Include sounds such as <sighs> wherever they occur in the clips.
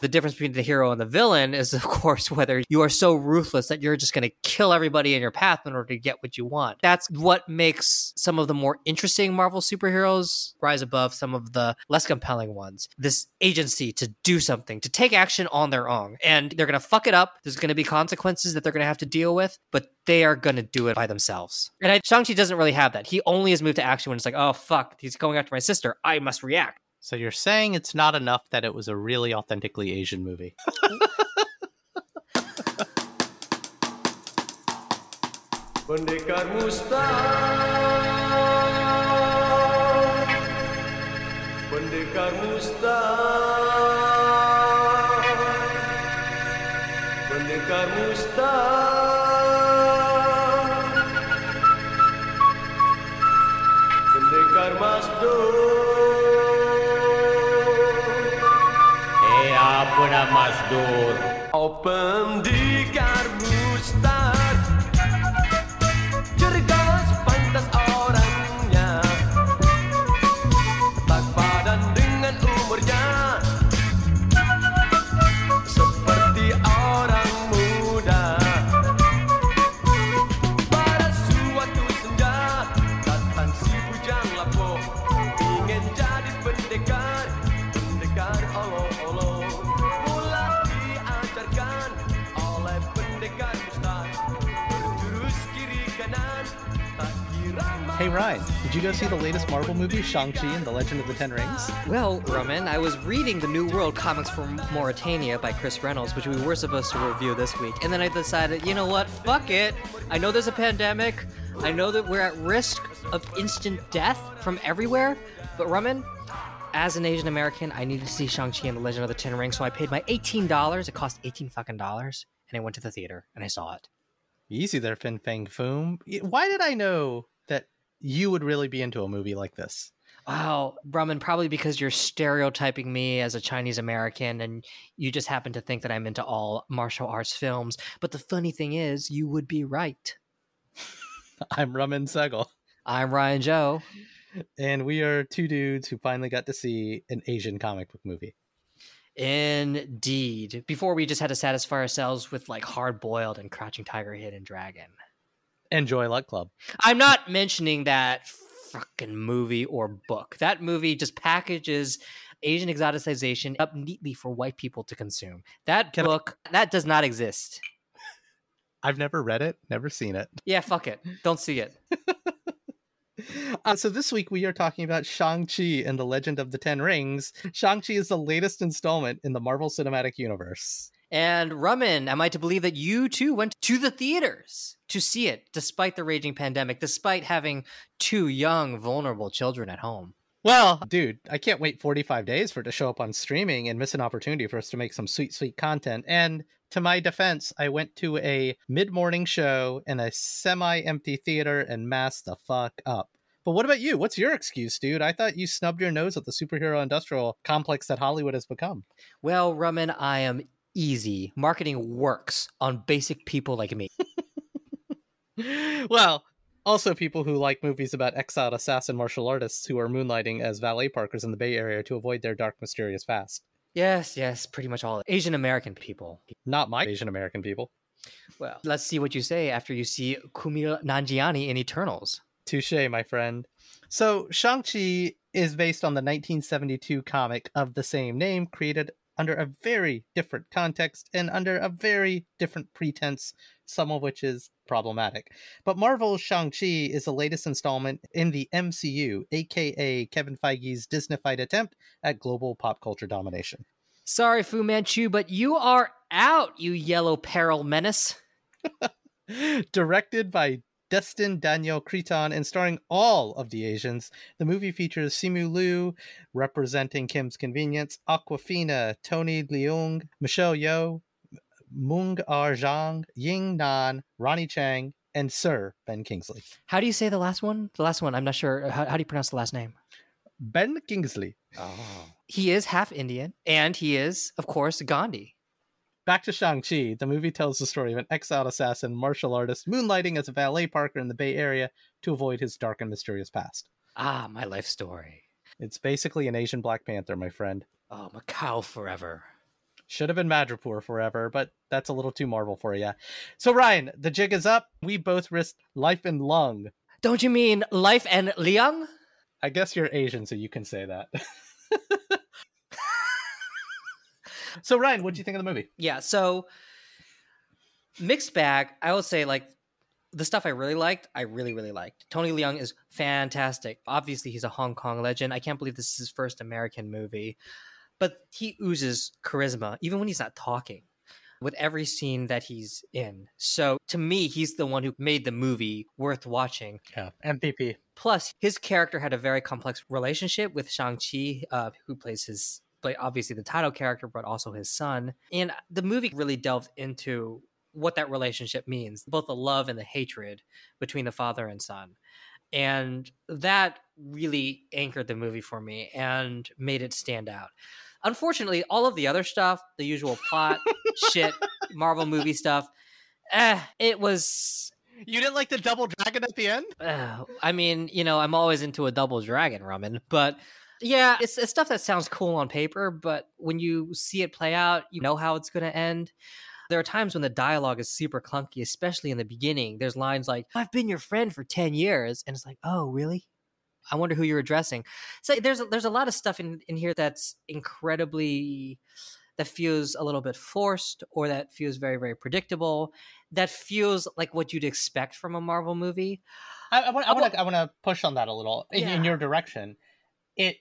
The difference between the hero and the villain is, <laughs> of course, whether you are so ruthless that you're just going to kill everybody in your path in order to get what you want. That's what makes some of the more interesting Marvel superheroes rise above some of the less compelling ones. This agency to do something, to take action on their own. And they're going to fuck it up. There's going to be consequences that they're going to have to deal with, but they are going to do it by themselves. And I, Shang-Chi doesn't really have that. He only has moved to action when it's like, oh, fuck, he's going after my sister. I must react. So you're saying it's not enough that it was a really authentically Asian movie. <laughs> do ao pano go see the latest Marvel movie, Shang-Chi and the Legend of the Ten Rings? Well, Roman, I was reading the New World comics from Mauretania by Chris Reynolds, which we were supposed to review this week. And then I decided, you know what? Fuck it. I know there's a pandemic. I know that we're at risk of instant death from everywhere. But Roman, as an Asian American, I needed to see Shang-Chi and the Legend of the Ten Rings, so I paid my $18. It cost 18 fucking dollars. And I went to the theater and I saw it. Easy there, Fin Fang Foom. Why did I know that you would really be into a movie like this? Oh, wow, Brahman, probably because you're stereotyping me as a Chinese American and you just happen to think that I'm into all martial arts films. But the funny thing is, you would be right. <laughs> I'm Raman Segal, I'm Ryan Joe. and we are two dudes who finally got to see an Asian comic book movie. Indeed. Before we just had to satisfy ourselves with like hard boiled and crouching tiger, hidden dragon. Enjoy Luck Club. I'm not mentioning that fucking movie or book. That movie just packages Asian exoticization up neatly for white people to consume. That Can I- book, that does not exist. I've never read it, never seen it. Yeah, fuck it. Don't see it. <laughs> Uh, so this week we are talking about Shang-Chi and the Legend of the Ten Rings. Shang-Chi is the latest installment in the Marvel Cinematic Universe. And Rummin, am I to believe that you too went to the theaters to see it, despite the raging pandemic, despite having two young, vulnerable children at home? Well, dude, I can't wait 45 days for it to show up on streaming and miss an opportunity for us to make some sweet, sweet content. And to my defense, I went to a mid morning show in a semi empty theater and masked the fuck up. But what about you? What's your excuse, dude? I thought you snubbed your nose at the superhero industrial complex that Hollywood has become. Well, Rummin, I am easy. Marketing works on basic people like me. <laughs> well, also people who like movies about exiled assassin martial artists who are moonlighting as valet parkers in the Bay Area to avoid their dark, mysterious past. Yes, yes, pretty much all Asian American people. Not my Asian American people. Well, let's see what you say after you see Kumail Nanjiani in Eternals. Touche, my friend. So, Shang-Chi is based on the 1972 comic of the same name, created under a very different context and under a very different pretense, some of which is problematic. But Marvel's Shang-Chi is the latest installment in the MCU, aka Kevin Feige's Disneyfied attempt at global pop culture domination. Sorry, Fu Manchu, but you are out, you yellow peril menace. <laughs> Directed by Destin Daniel Cretton and starring all of the Asians, the movie features Simu Liu representing Kim's Convenience, Awkwafina, Tony Leung, Michelle Yeoh, Meng'er Zhang, Ying Nan, Ronny Chieng, and Sir Ben Kingsley. How do you say the last one? The last one, I'm not sure. How, how do you pronounce the last name? Ben Kingsley. Oh. He is half Indian, and he is, of course, Gandhi. Back to Shang-Chi, the movie tells the story of an exiled assassin martial artist moonlighting as a valet parker in the Bay Area to avoid his dark and mysterious past. Ah, my life story. It's basically an Asian Black Panther, my friend. Oh, Macau forever. Should have been Madripoor forever, but that's a little too Marvel for you. So Ryan, the jig is up. We both risked life and lung. Don't you mean Life and Liang? I guess you're Asian, so you can say that. <laughs> so Ryan, what do you think of the movie? Yeah, so mixed bag. I will say like the stuff I really liked, I really really liked. Tony Leung is fantastic. Obviously, he's a Hong Kong legend. I can't believe this is his first American movie, but he oozes charisma even when he's not talking. With every scene that he's in. So to me, he's the one who made the movie worth watching. Yeah, MVP. Plus, his character had a very complex relationship with Shang-Chi, uh, who plays his, play obviously the title character, but also his son. And the movie really delved into what that relationship means, both the love and the hatred between the father and son. And that really anchored the movie for me and made it stand out. Unfortunately, all of the other stuff, the usual plot, <laughs> shit, Marvel movie stuff, eh, it was You didn't like the double dragon at the end? uh, <sighs> I mean, you know, I'm always into a double dragon ramen, but yeah, it's, it's stuff that sounds cool on paper, but when you see it play out, you know how it's going to end. There are times when the dialogue is super clunky, especially in the beginning. There's lines like, I've been your friend for 10 years. And it's like, oh, really? I wonder who you're addressing. So there's a, there's a lot of stuff in, in here that's incredibly that feels a little bit forced or that feels very very predictable that feels like what you'd expect from a Marvel movie. I, I want I want to I want to push on that a little in, in your direction. It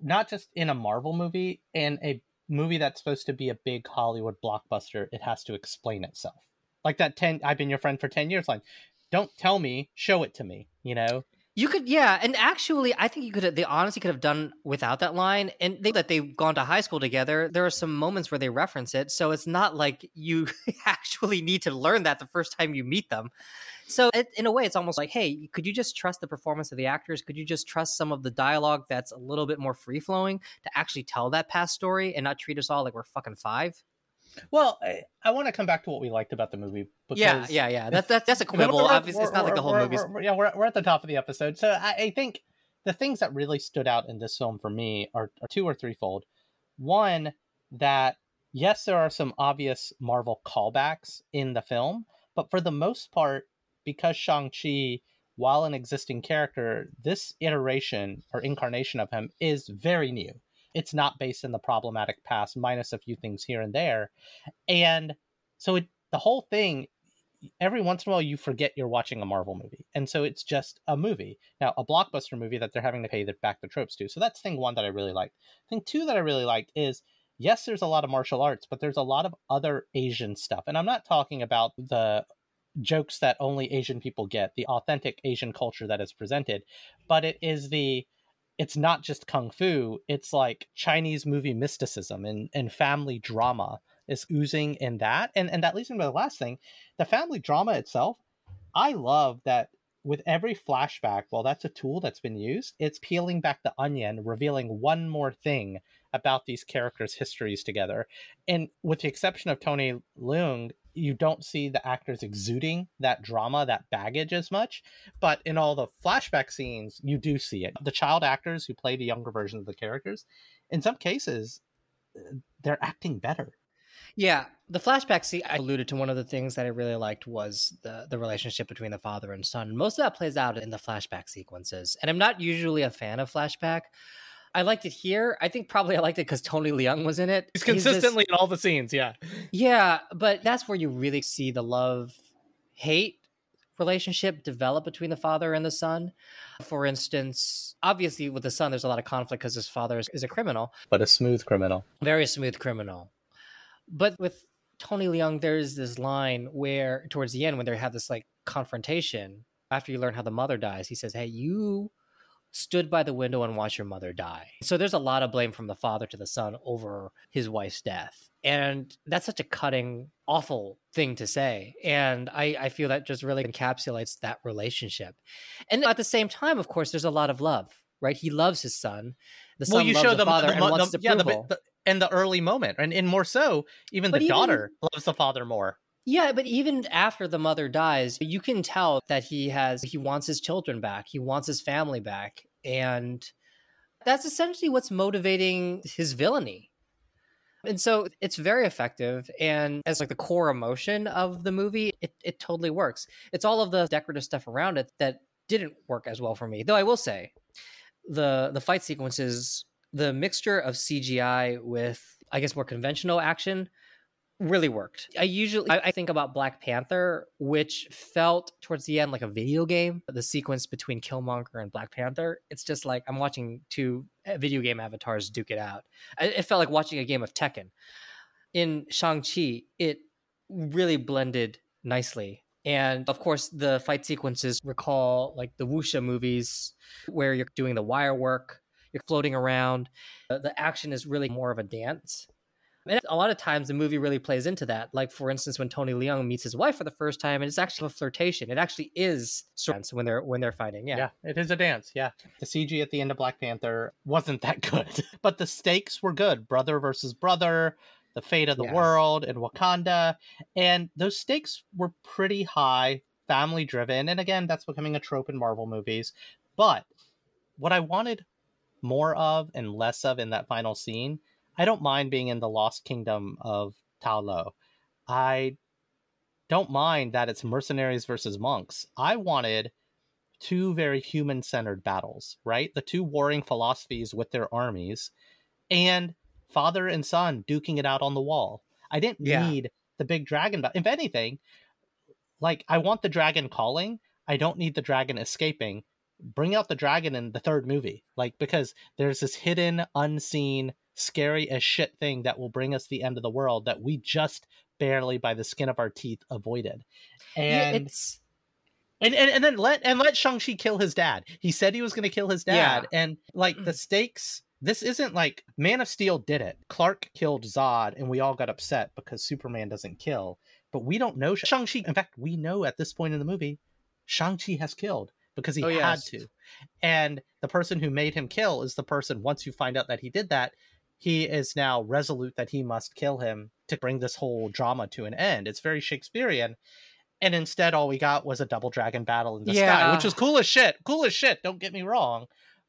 not just in a Marvel movie in a movie that's supposed to be a big Hollywood blockbuster, it has to explain itself. Like that 10 I've been your friend for 10 years line. Don't tell me, show it to me, you know? You could, yeah, and actually, I think you could. They honestly could have done without that line, and they, that they've gone to high school together. There are some moments where they reference it, so it's not like you <laughs> actually need to learn that the first time you meet them. So, it, in a way, it's almost like, hey, could you just trust the performance of the actors? Could you just trust some of the dialogue that's a little bit more free flowing to actually tell that past story and not treat us all like we're fucking five? Well, I, I want to come back to what we liked about the movie because yeah, yeah, yeah. That's that's, that's a <laughs> quibble. Obviously, it's not like the whole we're- yeah, we're, we're at the top of the episode. So I, I think the things that really stood out in this film for me are, are two or threefold. One, that yes, there are some obvious Marvel callbacks in the film, but for the most part, because Shang-Chi, while an existing character, this iteration or incarnation of him is very new. It's not based in the problematic past, minus a few things here and there. And so it, the whole thing every once in a while you forget you're watching a Marvel movie. And so it's just a movie. Now, a blockbuster movie that they're having to pay the, back the tropes to. So that's thing one that I really liked. Thing two that I really liked is yes, there's a lot of martial arts, but there's a lot of other Asian stuff. And I'm not talking about the jokes that only Asian people get, the authentic Asian culture that is presented, but it is the it's not just kung fu, it's like Chinese movie mysticism and, and family drama is oozing in that. And and that leads me to the last thing. The family drama itself, I love that with every flashback, well, that's a tool that's been used. It's peeling back the onion, revealing one more thing about these characters' histories together. And with the exception of Tony Leung, you don't see the actors exuding that drama, that baggage as much. But in all the flashback scenes, you do see it. The child actors who play the younger versions of the characters, in some cases, uh, they're acting better. Yeah, the flashback scene I alluded to one of the things that I really liked was the the relationship between the father and son. Most of that plays out in the flashback sequences. And I'm not usually a fan of flashback. I liked it here. I think probably I liked it because Tony Leung was in it. He's this- consistently in all the scenes, yeah. yeah, but that's where you really see the love hate relationship develop between the father and the son. For instance, obviously with the son, there's a lot of conflict because his father is, is a criminal But a smooth criminal. very smooth criminal. But with Tony Leung, there's this line where towards the end when they have this like confrontation after you learn how the mother dies, he says, "Hey, you stood by the window and watched your mother die." So there's a lot of blame from the father to the son over his wife's death. And that's such a cutting, awful thing to say. And I, I feel that just really encapsulates that relationship. And at the same time, of course, there's a lot of love, right? He loves his son. The son loves the father and wants yeah, the, approval. the, and the early moment, and, and more so, even But the even- daughter loves the father more. Yeah, but even after the mother dies, you can tell that he has he wants his children back. He wants his family back. And that's essentially what's motivating his villainy. And so it's very effective. And as like the core emotion of the movie, it, it totally works. It's all of the decorative stuff around it that didn't work as well for me. Though I will say the the fight sequences, the mixture of CGI with I guess more conventional action really worked. I usually I, I think about Black Panther, which felt towards the end like a video game. The sequence between Killmonger and Black Panther, it's just like I'm watching two uh, video game avatars duke it out. It felt like watching a game of Tekken. In Shang-Chi, it really blended nicely. And of course, the fight sequences recall like the wuxia movies where you're doing the wire work, you're floating around. Uh, The action is really more of a dance. And a lot of times the movie really plays into that. Like for instance, when Tony Leung meets his wife for the first time, and it's actually a flirtation. It actually is dance when they're when they're fighting. Yeah. Yeah, it is a dance. Yeah. The CG at the end of Black Panther wasn't that <laughs> good, but the stakes were good. Brother versus brother, the fate of the Yeah. world in Wakanda. And those stakes were pretty high, family driven. And again, that's becoming a trope in Marvel movies. But what I wanted more of and less of in that final scene, I don't mind being in the Lost Kingdom of Ta Lo. I don't mind that it's mercenaries versus monks. I wanted two very human centered battles, right? The two warring philosophies with their armies and father and son duking it out on the wall. I didn't Yeah. need the big dragon. If anything, like I want the dragon calling. I don't need the dragon escaping. Bring out the dragon in the third movie, like because there's this hidden, unseen, scary as shit thing that will bring us the end of the world that we just barely, by the skin of our teeth, avoided. Yeah, And it's and, and and then let and let Shang-Chi kill his dad. He said he was going to kill his dad. And like the mm. stakes, this isn't like Man of Steel did it. Clark killed Zod and we all got upset because Superman doesn't kill. But we don't know Shang-Chi. In fact, we know at this point in the movie, Shang-Chi has killed because he Oh, had yes. to. And the person who made him kill is the person once you find out that he did that, he is now resolute that he must kill him to bring this whole drama to an end. It's very Shakespearean. And instead, all we got was a double dragon battle in the sky, which was cool as shit. Cool as shit. Don't get me wrong,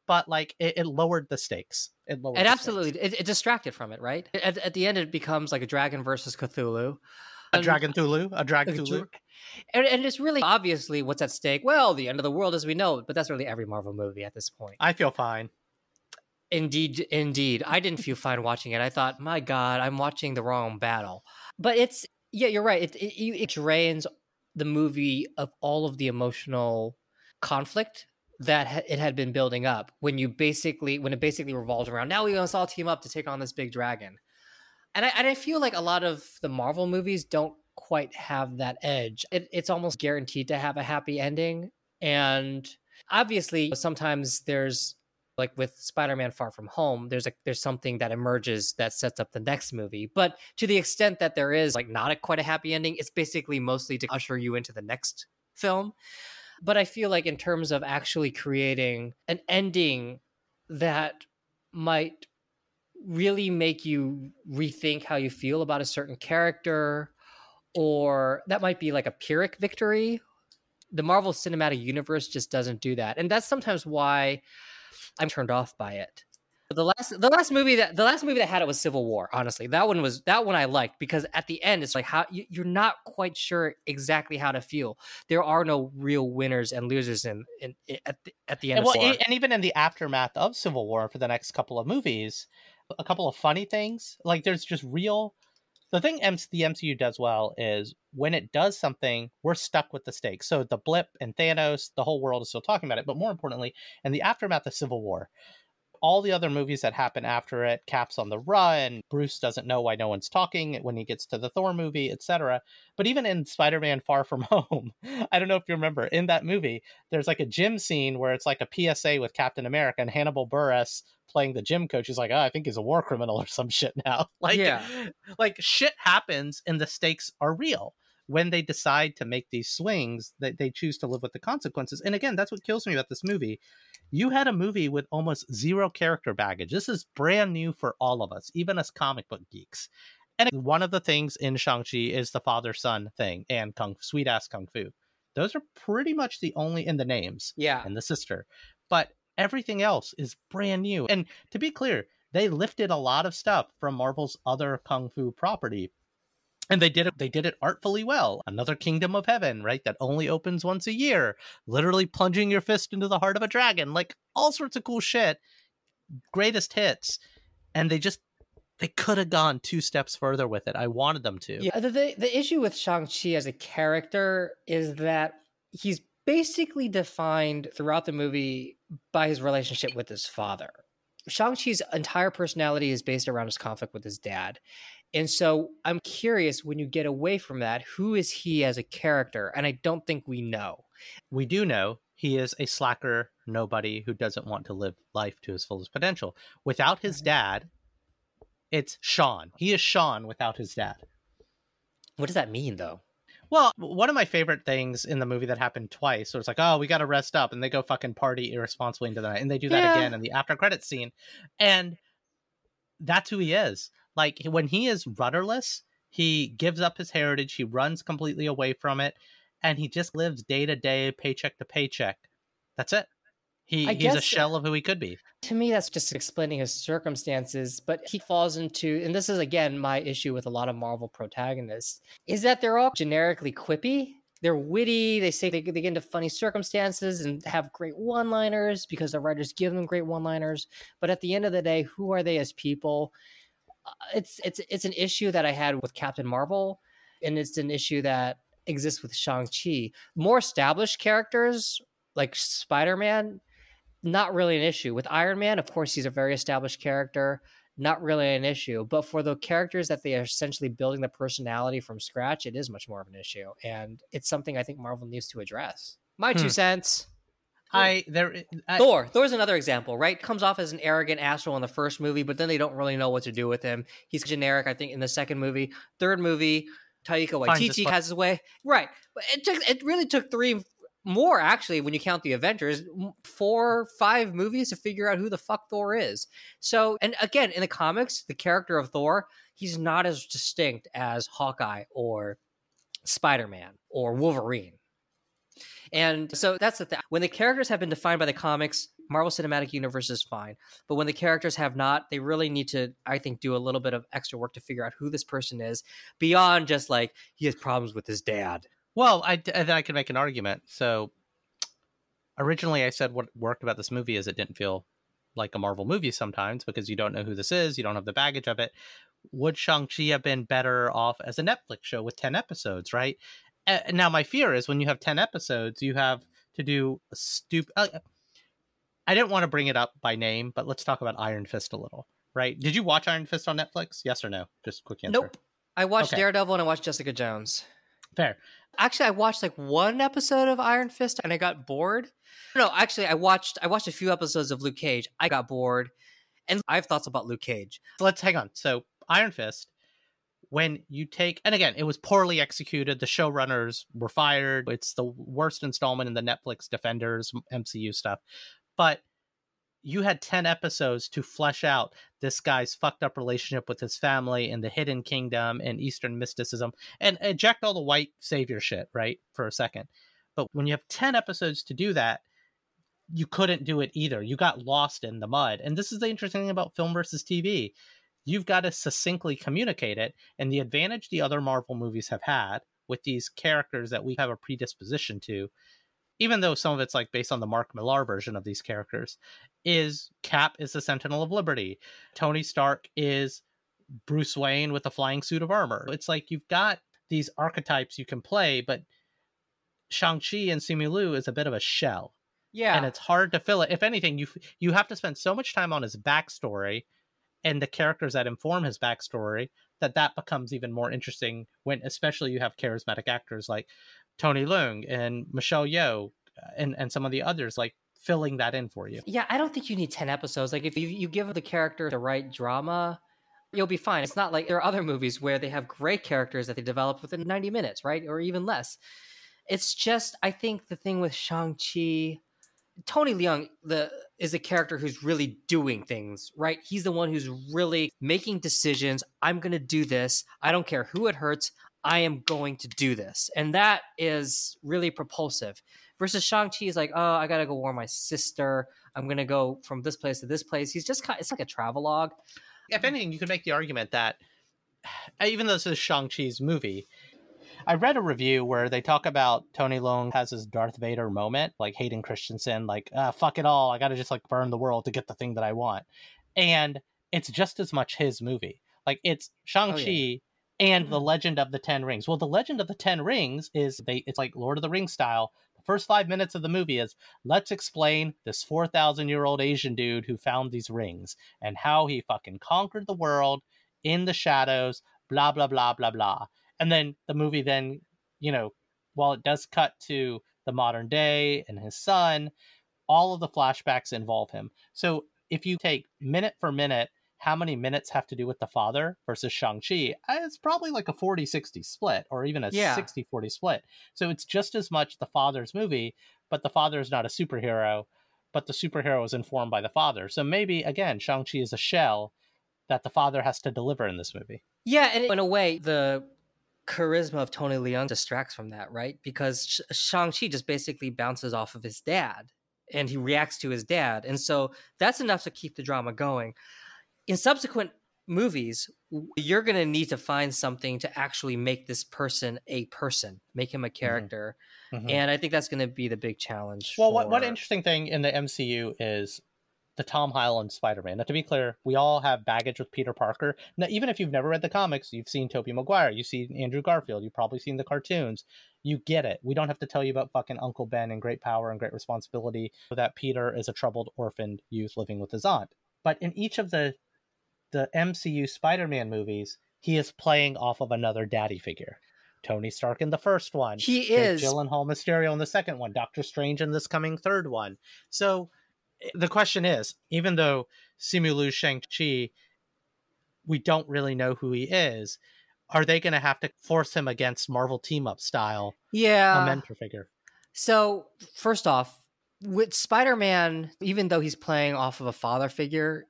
but like it, it lowered the stakes. It lowered. it the absolutely stakes. it, it distracted from it, right? At, at the end, it becomes like a dragon versus Cthulhu. a dragon Thulu, a dragon Thulu. and, and it's really obviously what's at stake. Well, the end of the world as we know it, but that's really every Marvel movie at this point. I feel fine. Indeed, indeed. I didn't feel fine watching it. I thought, my God, I'm watching the wrong battle. But it's yeah, you're right. It it, it drains the movie of all of the emotional conflict that it had been building up when you basically when it basically revolves around now we must all team up to take on this big dragon. And I and I feel like a lot of the Marvel movies don't quite have that edge. It, it's almost guaranteed to have a happy ending, and obviously sometimes there's like with Spider-Man Far From Home, there's a there's something that emerges that sets up the next movie. But to the extent that there is like not a quite a happy ending, it's basically mostly to usher you into the next film. But I feel like in terms of actually creating an ending that might really make you rethink how you feel about a certain character or that might be like a pyrrhic victory the marvel cinematic universe just doesn't do that and that's sometimes why i'm turned off by it the last the last movie that the last movie that had it was civil war honestly that one was that one i liked because at the end it's like how you, you're not quite sure exactly how to feel there are no real winners and losers in, in, at, the, at the end And, of well, war. and even in the aftermath of Civil War for the next couple of movies, a couple of funny things. Like there's just real. The thing the MCU does well is when it does something, we're stuck with the stakes. So the blip and Thanos, the whole world is still talking about it. But more importantly, in the aftermath of Civil War, all the other movies that happen after it, Cap's on the run, Bruce doesn't know why no one's talking when he gets to the Thor movie, etc. But even in Spider-Man Far From <laughs> Home, I don't know if you remember, in that movie, there's like a gym scene where it's like a PSA with Captain America and Hannibal Buress playing the gym coach. He's like, oh, I think he's a war criminal or some shit now. <laughs> Like, Yeah. like shit happens and the stakes are real. When they decide to make these swings, they, they choose to live with the consequences. And again, that's what kills me about this movie. You had a movie with almost zero character baggage. This is brand new for all of us, even us comic book geeks. And one of the things in Shang-Chi is the father son thing and kung sweet ass kung fu. Those are pretty much the only in the names yeah and the sister. But everything else is brand new. And to be clear, they lifted a lot of stuff from Marvel's other kung fu property. And they did it they did it artfully well. Another Kingdom of Heaven, right? That only opens once a year, literally plunging your fist into the heart of a dragon, like all sorts of cool shit. Greatest hits. And they just they could have gone two steps further with it. I wanted them to. Yeah, the, the the issue with Shang-Chi as a character is that he's basically defined throughout the movie by his relationship with his father. Shang-Chi's entire personality is based around his conflict with his dad. And so I'm curious when you get away from that, who is he as a character? And I don't think we know. We do know he is a slacker nobody who doesn't want to live life to his fullest potential. Without his mm-hmm. dad, it's Sean. He is Sean without his dad. What does that mean though? Well, one of my favorite things in the movie that happened twice, so it's like, oh, we got to rest up, and they go fucking party irresponsibly into the night, and they do that Yeah. again in the after credit scene, and that's who he is. Like when he is rudderless, he gives up his heritage, he runs completely away from it, and he just lives day to day, paycheck to paycheck. That's it. He I he's a shell of who he could be. To me, that's just explaining his circumstances, but he falls into, and this is again my issue with a lot of Marvel protagonists, is that they're all generically quippy. They're witty. They say they, they get into funny circumstances and have great one liners because the writers give them great one liners. But at the end of the day, who are they as people? Uh, It's it's it's an issue that I had with Captain Marvel, and it's an issue that exists with Shang Chi. More established characters like Spider Man, not really an issue. With Iron Man, of course, he's a very established character, not really an issue. But for the characters that they are essentially building the personality from scratch, it is much more of an issue, and it's something I think Marvel needs to address. My two Hmm. cents. I there I, Thor. Thor's another example, right? Comes off as an arrogant asshole in the first movie, but then they don't really know what to do with him. He's generic, I think, in the second movie. Third movie, Taika Waititi has his way. Right. But it took it really took three more actually when you count the Avengers, four, five movies to figure out who the fuck Thor is. So, and again, in the comics, the character of Thor, he's not as distinct as Hawkeye or Spider-Man or Wolverine. And so that's the thing. When the characters have been defined by the comics, Marvel Cinematic Universe is fine. But when the characters have not, they really need to, I think, do a little bit of extra work to figure out who this person is beyond just like he has problems with his dad. Well, I then I can make an argument. So originally, I said what worked about this movie is it didn't feel like a Marvel movie sometimes because you don't know who this is, you don't have the baggage of it. Would Shang Chi have been better off as a Netflix show with ten episodes? Right uh, now, my fear is when you have ten episodes, you have to do a stupid. Uh, I didn't want to bring it up by name, but let's talk about Iron Fist a little. Right? Did you watch Iron Fist on Netflix? Yes or no? Just quick answer. Nope. I watched Okay. Daredevil and I watched Jessica Jones. Fair. Actually, I watched like one episode of Iron Fist and I got bored. No, actually, I watched I watched a few episodes of Luke Cage. I got bored, and I have thoughts about Luke Cage. So let's hang on. So Iron Fist, when you take, and again, it was poorly executed. The showrunners were fired. It's the worst installment in the Netflix Defenders MCU stuff. But you had 10 episodes to flesh out this guy's fucked up relationship with his family and the hidden kingdom and Eastern mysticism and eject all the white savior shit, right? For a second. But when you have 10 episodes to do that, you couldn't do it either. You got lost in the mud. And this is the interesting thing about film versus TV. You've got to succinctly communicate it. And the advantage the other Marvel movies have had with these characters that we have a predisposition to, even though some of it's like based on the Mark Millar version of these characters, is Cap is the Sentinel of Liberty. Tony Stark is Bruce Wayne with a flying suit of armor. It's like you've got these archetypes you can play, but Shang-Chi and Simu Liu is a bit of a shell Yeah, and it's hard to fill it. If anything, you you have to spend so much time on his backstory and the characters that inform his backstory that that becomes even more interesting when, especially, you have charismatic actors like Tony Leung and Michelle Yeoh uh, and and some of the others like filling that in for you. Yeah, I don't think you need 10 episodes. Like, if you, you give the character the right drama, you'll be fine. It's not like there are other movies where they have great characters that they develop within 90 minutes, right? Or even less. It's just, I think the thing with Shang-Chi, Tony Leung the, is a character who's really doing things, right? He's the one who's really making decisions. I'm going to do this. I don't care who it hurts. I am going to do this. And that is really propulsive Versus Shang-Chi is like, oh, I gotta go warn my sister. I'm gonna go from this place to this place. He's just kind it's like a travelogue. if anything, you could make the argument that <sighs> even though this is Shang-Chi's movie, I read a review where they talk about Tony Leung has his Darth Vader moment, like Hayden Christensen, like, ah, fuck it all. I got to just like burn the world to get the thing that I want. And it's just as much his movie. Like it's Shang-Chi and The Legend of the Ten Rings. Well, The Legend of the Ten Rings is they it's like Lord of the Rings style. The first five minutes of the movie is let's explain this 4,000 year old Asian dude who found these rings and how he fucking conquered the world in the shadows, blah, blah, blah, blah, blah. And then the movie then, you know, while it does cut to the modern day and his son, all of the flashbacks involve him. So if you take minute for minute, how many minutes have to do with the father versus Shang-Chi, uh, it's probably like a 40 60 split or even a Yeah. 60 40 split. So it's just as much the father's movie, but the father is not a superhero, but the superhero is informed by the father. So maybe, again, Shang-Chi is a shell that the father has to deliver in this movie. Yeah, and in a way, the charisma of Tony Leung distracts from that, right? Because Sh- Shang-Chi just basically bounces off of his dad and he reacts to his dad. And so that's enough to keep the drama going. In subsequent movies, you're going to need to find something to actually make this person a person, make him a mm-hmm. character. Mm-hmm. And I think that's going to be the big challenge. Well, what, one interesting thing in the MCU is the Tom Holland Spider-Man. Now, to be clear, we all have baggage with Peter Parker. Now, even if you've never read the comics, you've seen Tobey Maguire, you've seen Andrew Garfield, you've probably seen the cartoons. You get it. We don't have to tell you about fucking Uncle Ben and great power and great responsibility. That Peter is a troubled orphaned youth living with his aunt. But in each of the the MCU Spider-Man movies, he is playing off of another daddy figure. Tony Stark in the first one. He Jake is. Gyllenhaal Mysterio in the second one, Doctor Strange in this coming third one. So the question is, even though Simu Liu Shang-Chi, we don't really know who he is, are they going to have to force him against Marvel team up style, Yeah. a mentor figure? So, first off, with Spider Man, even though he's playing off of a father figure,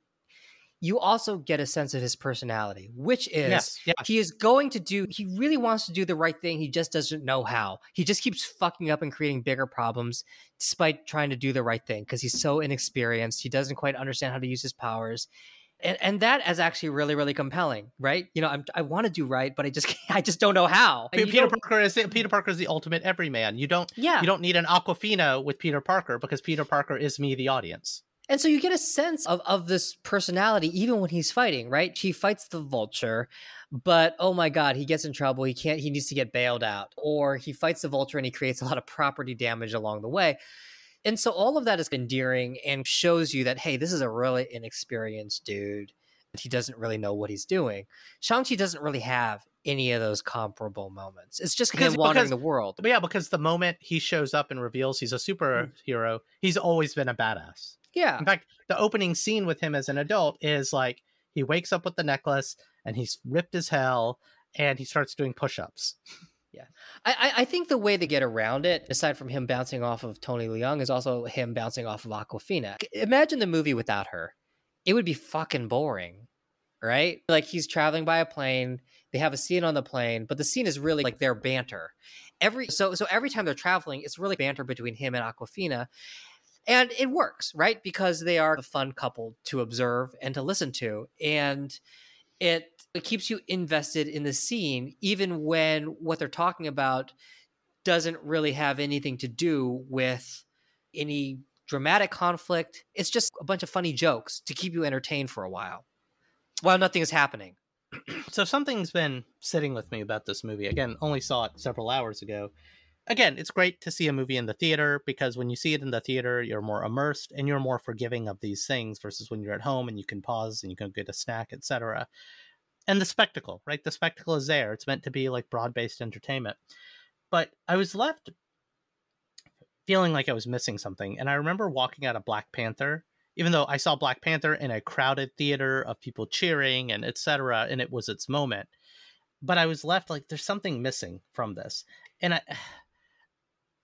you also get a sense of his personality, which is yes, yeah. he is going to do, he really wants to do the right thing. He just doesn't know how. He just keeps fucking up and creating bigger problems despite trying to do the right thing because he's so inexperienced. He doesn't quite understand how to use his powers. And, and that is actually really really compelling, right? You know, I'm, I want to do right, but I just <laughs> I just don't know how. And Peter Parker is Peter Parker is the ultimate everyman. You don't yeah, you don't need an Awkwafina with Peter Parker because Peter Parker is me, the audience. And so you get a sense of, of this personality even when he's fighting, right? He fights the vulture, but oh my god, he gets in trouble. He can't he needs to get bailed out. Or he fights the vulture and he creates a lot of property damage along the way. And so all of that is endearing and shows you that hey, this is a really inexperienced dude. He doesn't really know what he's doing. Shang-Chi doesn't really have any of those comparable moments. It's just Because- him wandering because- the world. But yeah, because the moment he shows up and reveals he's a mm. superhero, he's always been a badass. Yeah. In fact, the opening scene with him as an adult is like he wakes up with the necklace and he's ripped as hell and he starts doing push-ups. <laughs> I, I- I think the way they get around it, aside from him bouncing off of Tony Leung, is also him bouncing off of Awkwafina. Imagine the movie without her. It would be fucking boring, right? Like he's traveling by a plane. They have a scene on the plane, but the scene is really like their banter. Every so so every time they're traveling, it's really banter between him and Awkwafina. And it works, right? Because they are a fun couple to observe and to listen to. And it it keeps you invested in the scene even when what they're talking about doesn't really have anything to do with any dramatic conflict it's just a bunch of funny jokes to keep you entertained for a while while nothing is happening So something's been sitting with me about this movie. Again, only saw it several hours ago. Again, it's great to see a movie in the theater because when you see it in the theater, you're more immersed and you're more forgiving of these things versus when you're at home and you can pause and you can get a snack, etc. And the spectacle, right? The spectacle is there. It's meant to be like broad-based entertainment. But I was left feeling like I was missing something. And I remember walking out of Black Panther even though I saw Black Panther in a crowded theater of people cheering and etc., and it was its moment. But I was left like there's something missing from this. And I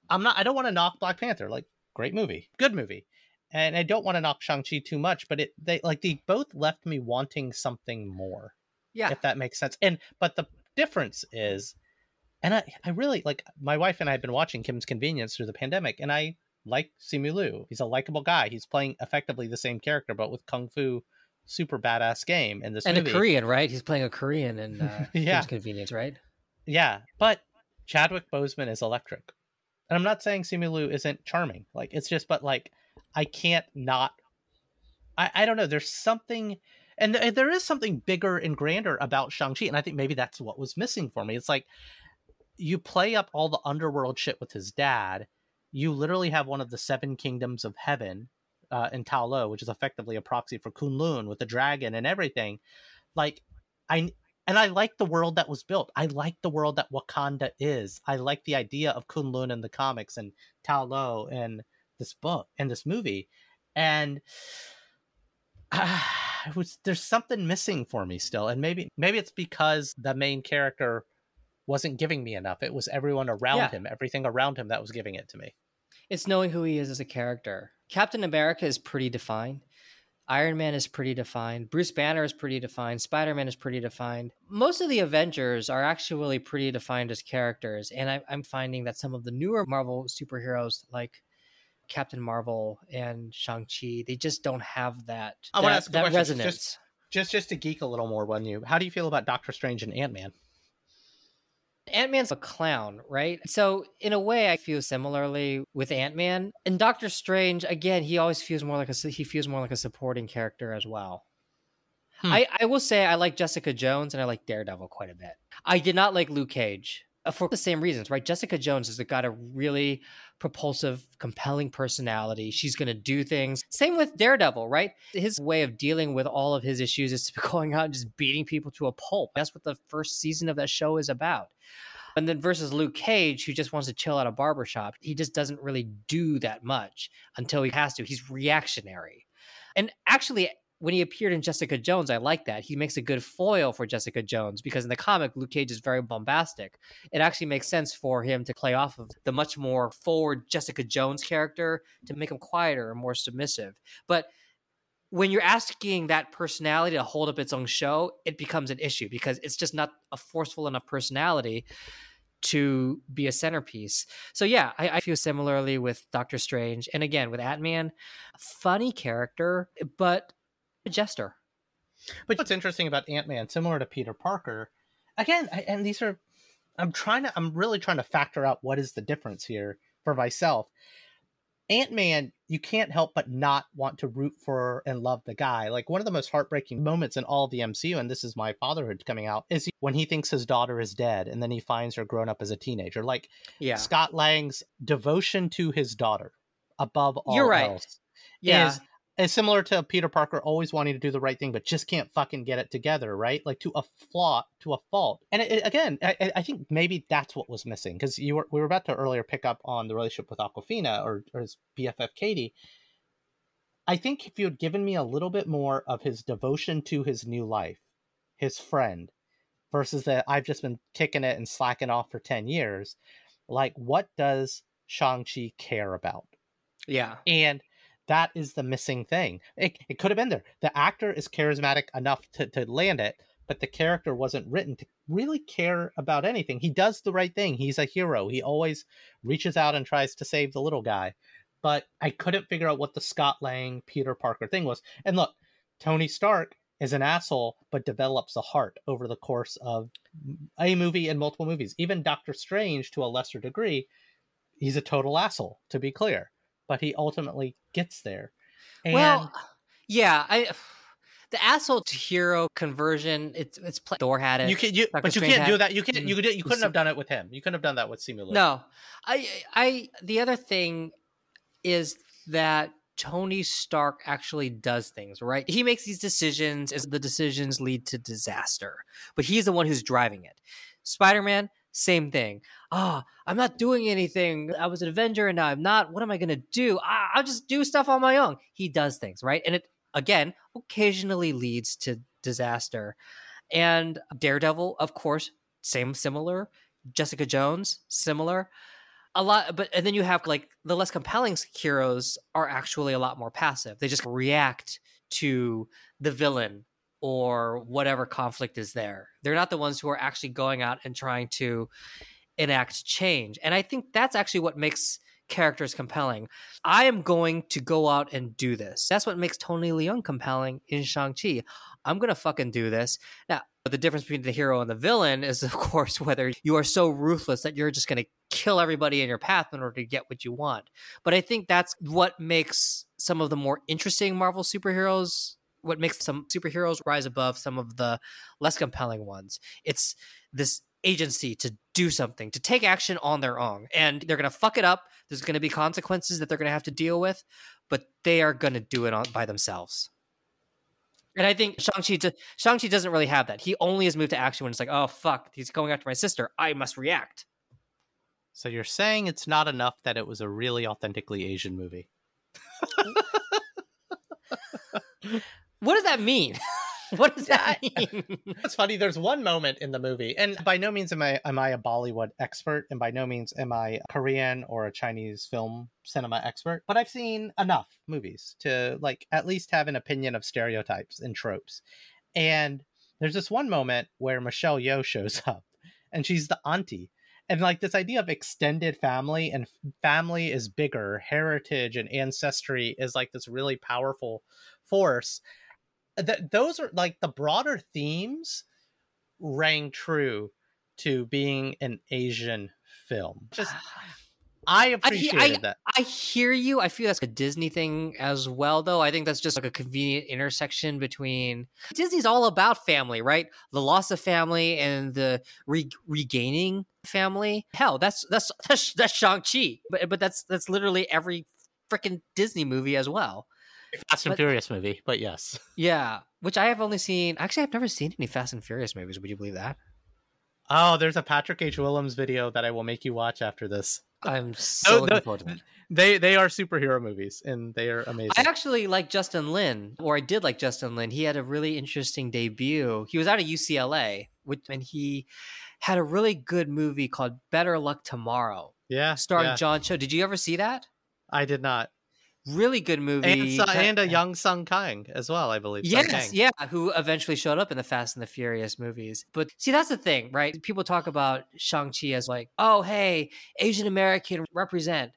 I'm not I don't want to knock Black Panther. Like great movie. Good movie. And I don't want to knock Shang-Chi too much, but it they like they both left me wanting something more yeah if that makes sense. And but the difference is And I, I really like my wife and I have been watching Kim's Convenience through the pandemic, and I like Simu Liu. He's a likable guy. He's playing effectively the same character, but with kung fu, super badass game in this and movie. a Korean, right? He's playing a Korean in <laughs> uh, Yeah. Kim's Convenience, right? Yeah, but Chadwick Boseman is electric. And I'm not saying Simu Liu isn't charming. Like it's just but like I can't not I I don't know, there's something and th- there is something bigger and grander about Shang-Chi and I think maybe that's what was missing for me. It's like you play up all the underworld shit with his dad. You literally have one of the seven kingdoms of heaven uh, in Ta Lo, which is effectively a proxy for Kunlun with the dragon and everything. Like I and I like the world that was built. I like the world that Wakanda is. I like the idea of Kunlun in the comics and Ta Lo in this book and this movie. And <sighs> it was there's something missing for me still. And maybe maybe it's because the main character wasn't giving me enough. It was everyone around Yeah. him, everything around him that was giving it to me. It's knowing who he is as a character. Captain America is pretty defined. Iron Man is pretty defined. Bruce Banner is pretty defined. Spider Man is pretty defined. Most of the Avengers are actually pretty defined as characters. And I, I'm finding that some of the newer Marvel superheroes, like Captain Marvel and Shang-Chi, they just don't have that, I that, ask that question, just- resonance. Just just to geek a little more on you. How do you feel about Doctor Strange and Ant-Man? Ant Man's a clown, right? So in a way, I feel similarly with Ant Man and Doctor Strange. Again, he always feels more like a he feels more like a supporting character as well. Hmm. I I will say I like Jessica Jones and I like Daredevil quite a bit. I did not like Luke Cage Uh, for the same reasons, right? Jessica Jones has got a really propulsive, compelling personality. She's going to do things. Same with Daredevil, right? His way of dealing with all of his issues is <laughs> going out and just beating people to a pulp. That's what the first season of that show is about. And then versus Luke Cage, who just wants to chill at a barbershop, he just doesn't really do that much until he has to. He's reactionary. And actually, when he appeared in Jessica Jones, I like that. He makes a good foil for Jessica Jones because in the comic, Luke Cage is very bombastic. It actually makes sense for him to play off of the much more forward Jessica Jones character to make him quieter and more submissive. But when you're asking that personality to hold up its own show, it becomes an issue because it's just not a forceful enough personality to be a centerpiece. So yeah, I, I feel similarly with Doctor Strange, and again with Ant Man, funny character, but a jester. But what's interesting about Ant Man, similar to Peter Parker, again, I, and these are, I'm trying to, I'm really trying to factor out what is the difference here for myself. Ant Man, you can't help but not want to root for and love the guy. Like one of the most heartbreaking moments in all of the MCU, and this is my fatherhood coming out, is when he thinks his daughter is dead and then he finds her grown up as a teenager. Like Yeah, Scott Lang's devotion to his daughter above all You're right. else yeah, is is similar to Peter Parker always wanting to do the right thing, but just can't fucking get it together, right? Like to a flaw, to a fault. And it, it- again, I, I- think maybe that's what was missing because you were we were about to earlier pick up on the relationship with Awkwafina or, or his BFF Katie. I think if you had given me a little bit more of his devotion to his new life, his friend, versus that I've just been kicking it and slacking off for 10 years, like what does Shang-Chi care about? yeah. and that is the missing thing. It, it could have been there. The actor is charismatic enough to, to land it, but the character wasn't written to really care about anything. He does the right thing. He's a hero. He always reaches out and tries to save the little guy. But I couldn't figure out what the Scott Lang Peter Parker thing was. And look, Tony Stark is an asshole, but develops a heart over the course of a movie and multiple movies. Even Doctor Strange, to a lesser degree, he's a total asshole, to be clear but he ultimately gets there. And Well, yeah, I <sighs> the asshole to hero conversion. It's it's play- Thor had it. you can, you, Dr. but you Strange can't do that. You can't, you mm-hmm. could, you couldn't have done it with him. You couldn't have done that with Simu No, I, I. The other thing is that Tony Stark actually does things right. He makes these decisions, as the decisions lead to disaster, but he's the one who's driving it. Spider Man, same thing. Ah, I'm not doing anything. I was an Avenger and now I'm not. What am I gonna do? Ah, I'll just do stuff on my own. He does things right, and it again occasionally leads to disaster. And Daredevil, of course, same similar. Jessica Jones, similar. A lot, but and then you have like the less compelling heroes are actually a lot more passive. They just react to the villain or whatever conflict is there. They're not the ones who are actually going out and trying to enact change. And I think that's actually what makes characters compelling. I am going to go out and do this. That's what makes Tony Leung compelling in Shang-Chi. I'm going to fucking do this. Now, the difference between the hero and the villain is, <laughs> of course, whether you are so ruthless that you're just going to kill everybody in your path in order to get what you want. But I think that's what makes some of the more interesting Marvel superheroes, what makes some superheroes rise above some of the less compelling ones. It's this agency to do something, to take action on their own. And they're going to fuck it up. There's going to be consequences that they're going to have to deal with, but they are going to do it on, by themselves. And I think Shang-Chi, Shang-Chi doesn't really have that. He only has moved to action when it's like, oh, fuck, he's going after my sister. I must react. So you're saying it's not enough that it was a really authentically Asian movie. <laughs> What does that mean? <laughs> what does that mean? <laughs> It's funny. There's one moment in the movie, and by no means am I am I a Bollywood expert, and by no means am I a Korean or a Chinese film cinema expert. But I've seen enough movies to like at least have an opinion of stereotypes and tropes. And there's this one moment where Michelle Yeoh shows <laughs> up, and she's the auntie. And like this idea of extended family and family is bigger, heritage and ancestry is like this really powerful force that those are like the broader themes rang true to being an Asian film. Just <sighs> I appreciated that. I hear you. I feel that's a Disney thing as well, though. I think that's just like a convenient intersection between Disney's all about family, right? The loss of family and the re- regaining family. Hell, that's that's <laughs> that's, that's Shang Chi, but but that's that's literally every freaking Disney movie as well. Fast and But- Furious movie, but yes. <laughs> Yeah, which I have only seen. Actually, I've never seen any Fast and Furious movies. Would you believe that? Oh, there's a Patrick H. Willems video that I will make you watch after this. I'm so Oh, looking no, forward to it. They they are superhero movies and they are amazing. I actually like Justin Lin, or I did like Justin Lin. He had a really interesting debut. He was out of UCLA, which and he had a really good movie called Better Luck Tomorrow, yeah, starring yeah. John Cho. Did you ever see that? I did not. Really good movie. And, and a young Sung Kang as well, I believe. Yes, yeah, who eventually showed up in the Fast and the Furious movies. But see, that's the thing, right? People talk about Shang-Chi as like, oh, hey, Asian American represent.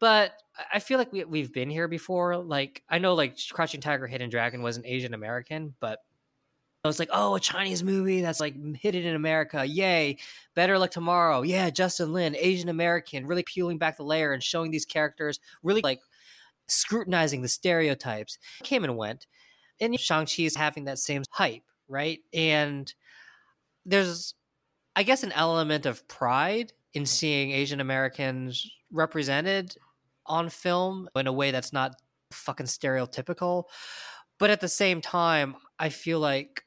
But I- I feel like we, we've been here before. Like, I know, like, Crouching Tiger, Hidden Dragon was an Asian American, but I was like, oh, a Chinese movie that's like hidden in America. Yay. Better Luck Tomorrow. Yeah, Justin Lin, Asian American, really peeling back the layer and showing these characters, really like scrutinizing the stereotypes. Came and went and Shang-Chi is having that same hype, right? And there's, I guess, an element of pride in seeing Asian Americans represented on film in a way that's not fucking stereotypical. But at the same time, I feel like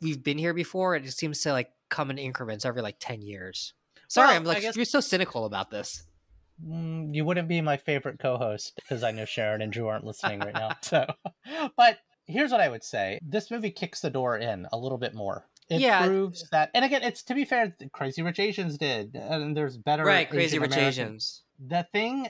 we've been here before it seems to like come in increments every like 10 years. Sorry, Well, I'm like, guess- you're so cynical about this. Mm, you wouldn't be my favorite co-host because I know Sharon and Drew aren't listening right now. So, <laughs> but here's what I would say: this movie kicks the door in a little bit more. It Yeah. proves that, and again, it's to be fair, Crazy Rich Asians did, and there's better Right, Crazy Asian Rich American- Asians. The thing,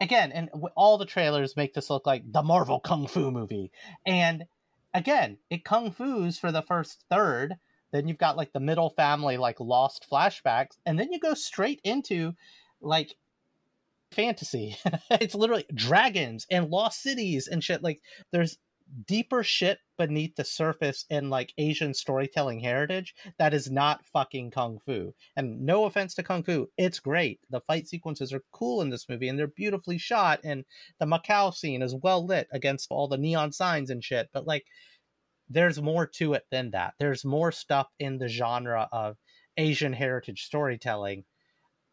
again, and all the trailers make this look like the Marvel kung fu movie, and again, it kung fu's for the first third. Then you've got like the middle family, like lost flashbacks, and then you go straight into like fantasy. <laughs> it's literally dragons and lost cities and shit. Like there's deeper shit beneath the surface in like Asian storytelling heritage that is not fucking kung fu. And no offense to kung fu, it's great. The fight sequences are cool in this movie and they're beautifully shot and the Macau scene is well lit against all the neon signs and shit. But like there's more to it than that. There's more stuff in the genre of Asian heritage storytelling.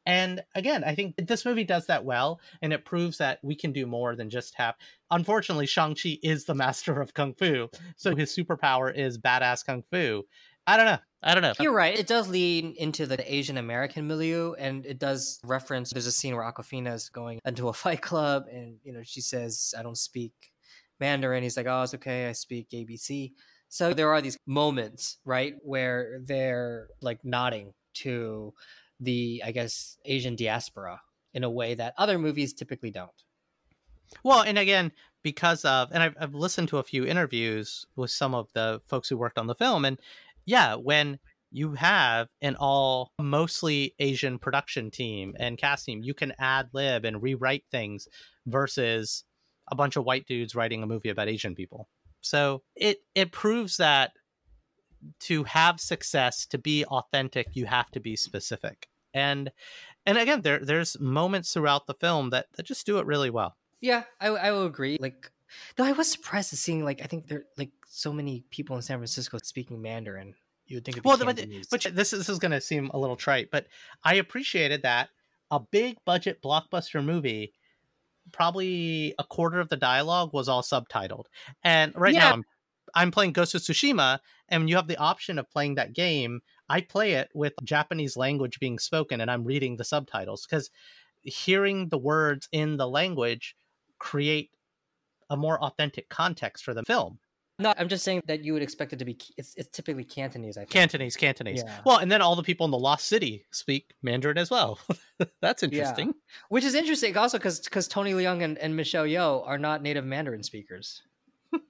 And again, I think this movie does that well, and it proves that we can do more than just have. Unfortunately, Shang-Chi is the <laughs> master of Kung Fu, so his superpower is badass Kung Fu. I don't know. I don't know. You're right. It does lean into the Asian American milieu, and it does reference. There's a scene where Awkwafina is going into a fight club, and you know she says, "I don't speak Mandarin." He's like, "Oh, it's okay. I speak ABC." So there are these moments, right, where they're like nodding to the, I guess, Asian diaspora in a way that other movies typically don't. Well, and again, because of, and I've, I've listened to a few interviews with some of the folks who worked on the film, and yeah, when you have an all mostly Asian production team and cast team. You can ad lib and rewrite things versus a bunch of white dudes writing a movie about Asian people. So it it proves that to have success, to be authentic, you have to be specific. And and again, there there's moments throughout the film that, that just do it really well. Yeah, I, I will agree. Like, though I was surprised to seeing like I think there like so many people in San Francisco speaking Mandarin. You would think it'd be Well, but, but this this is going to seem a little trite, but I appreciated that a big budget blockbuster movie, probably a quarter of the dialogue was all subtitled. And right Yeah. now, I'm I'm playing Ghost of Tsushima, and you have the option of playing that game, I play it with Japanese language being spoken, and I'm reading the subtitles because hearing the words in the language create a more authentic context for the film. no, I'm just saying that you would expect it to be. It's, it's typically Cantonese. I think. Cantonese, Cantonese. Yeah. Well, and then all the people in the Lost City speak Mandarin as well. <laughs> That's interesting. Which is interesting also because because Tony Leung and, and Michelle Yeoh are not native Mandarin speakers. <laughs>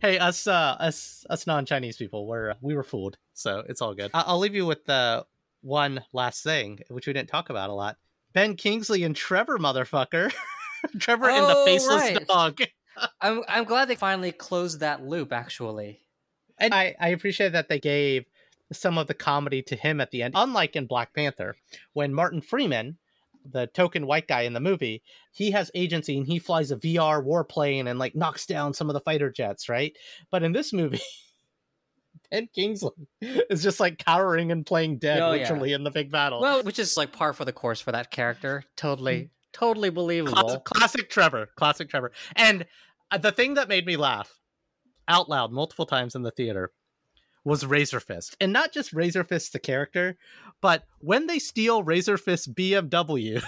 Hey, us, uh, us, us non-Chinese people, we're we were fooled, so it's all good. I- I'll leave you with the one last thing, which we didn't talk about a lot. Ben Kingsley and Trevor, motherfucker. <laughs> Trevor and the Oh, faceless right. dog. <laughs> I'm I'm glad they finally closed that loop. Actually, And I, I appreciate that they gave some of the comedy to him at the end. Unlike in Black Panther, when Martin Freeman, the token white guy in the movie, he has agency and he flies a VR warplane and like knocks down some of the fighter jets, right? But in this movie, <laughs> Ben Kingsley is just like cowering and playing dead Oh, yeah. literally in the big battle. well, which is like par for the course for that character. Totally, totally believable. classic, classic Trevor, classic Trevor. And uh, the thing that made me laugh out loud multiple times in the theater was Razor Fist, and not just Razor Fist the character, but when they steal Razor Fist BMW,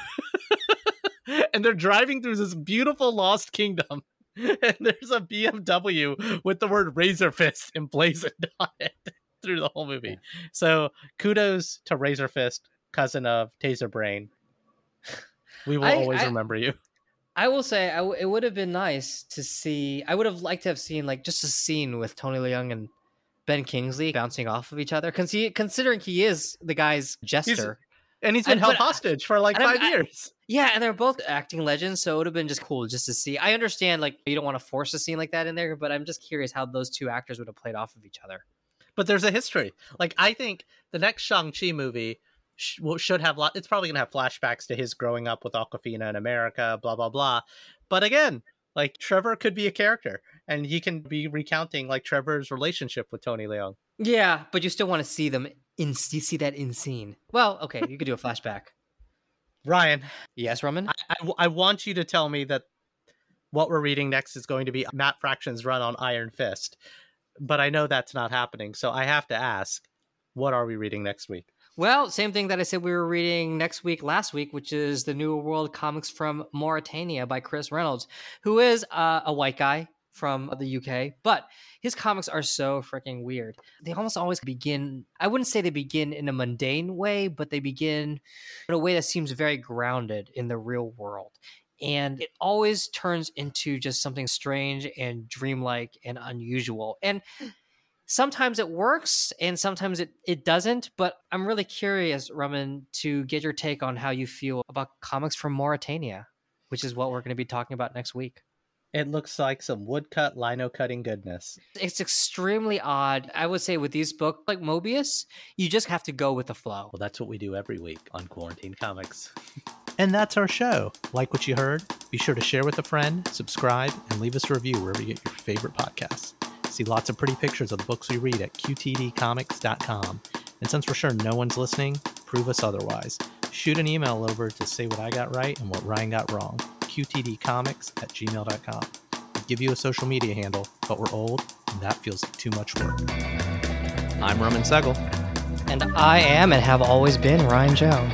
<laughs> and they're driving through this beautiful lost kingdom. <laughs> And there's a BMW with the word Razor Fist emblazoned <laughs> on it through the whole movie. So kudos to Razor Fist, cousin of Taser Brain. We will I- always I- remember you. I will say, I w- it would have been nice to see. I would have liked to have seen like just a scene with Tony Leung and Ben Kingsley bouncing off of each other. Cons- he, considering he is the guy's jester. and he's been And- held but- hostage for like five I- years. Yeah, and they're both acting legends, so it would have been just cool just to see. I understand like you don't want to force a scene like that in there, but I'm just curious how those two actors would have played off of each other. But there's a history. Like I think the next Shang Chi movie sh- should have lot. It's probably gonna have flashbacks to his growing up with Awkwafina in America, blah blah blah. But again, like Trevor could be a character, and he can be recounting like Trevor's relationship with Tony Leung. Yeah, but you still want to see them in you see that in scene. Well, okay, you could do a flashback. Ryan, Yes, Roman. I want you to tell me that what we're reading next is going to be Matt Fraction's run on Iron Fist, but I know that's not happening. So I have to ask, what are we reading next week? Well, same thing that I said we were reading next week, last week, which is the New World Comics from Mauretania by Chris Reynolds, who is uh, a white guy from the UK, but his comics are so freaking weird. They almost always begin, I wouldn't say they begin in a mundane way, but they begin in a way that seems very grounded in the real world. And it always turns into just something strange and dreamlike and unusual. And sometimes it works and sometimes it, it doesn't but i'm really curious Roman, to get your take on how you feel about comics from mauretania which is what we're going to be talking about next week It looks like some woodcut lino cutting goodness. it's extremely odd i would say with these books like moebius you just have to go with the flow Well, that's what we do every week on Quarantine Comics. <laughs> and that's our show. Like what you heard? Be sure to share with a friend, subscribe, and leave us a review wherever you get your favorite podcasts. See lots of pretty pictures of the books we read at qtdcomics.com. And since we're sure no one's listening, prove us otherwise. Shoot an email over to say what I got right and what Ryan got wrong. qtdcomics at gmail.com. We give you a social media handle, but we're old, and that feels like too much work. I'm Roman Segel. and i am and have always been ryan joe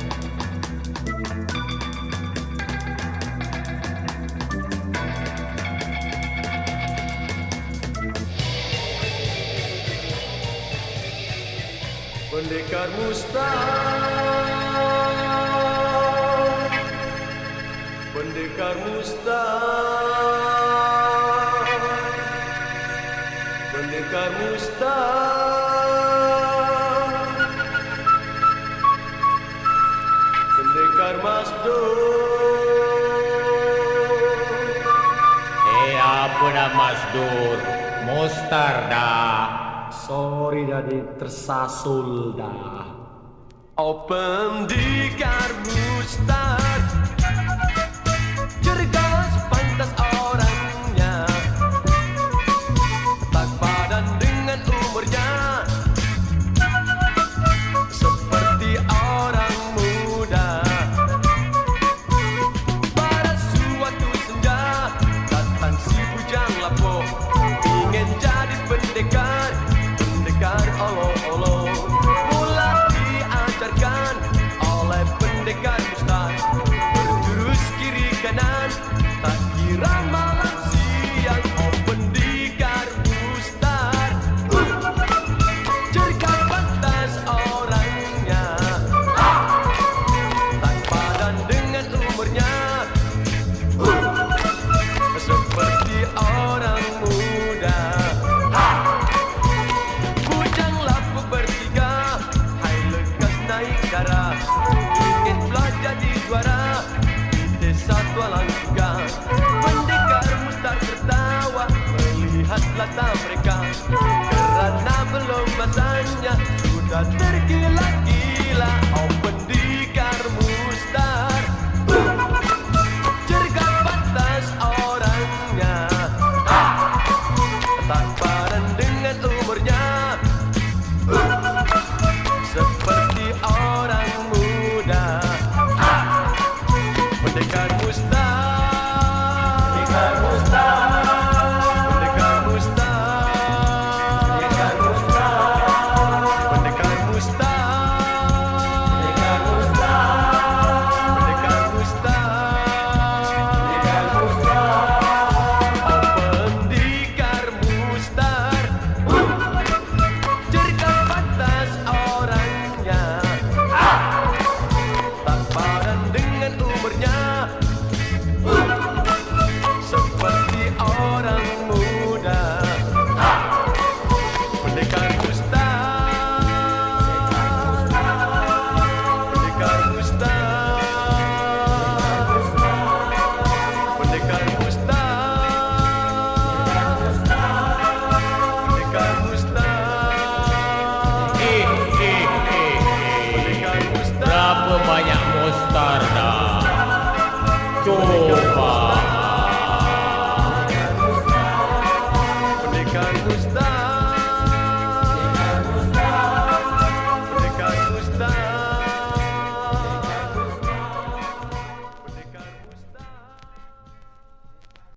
datar dah. Sorry dari tersasul dah. Open di karbus.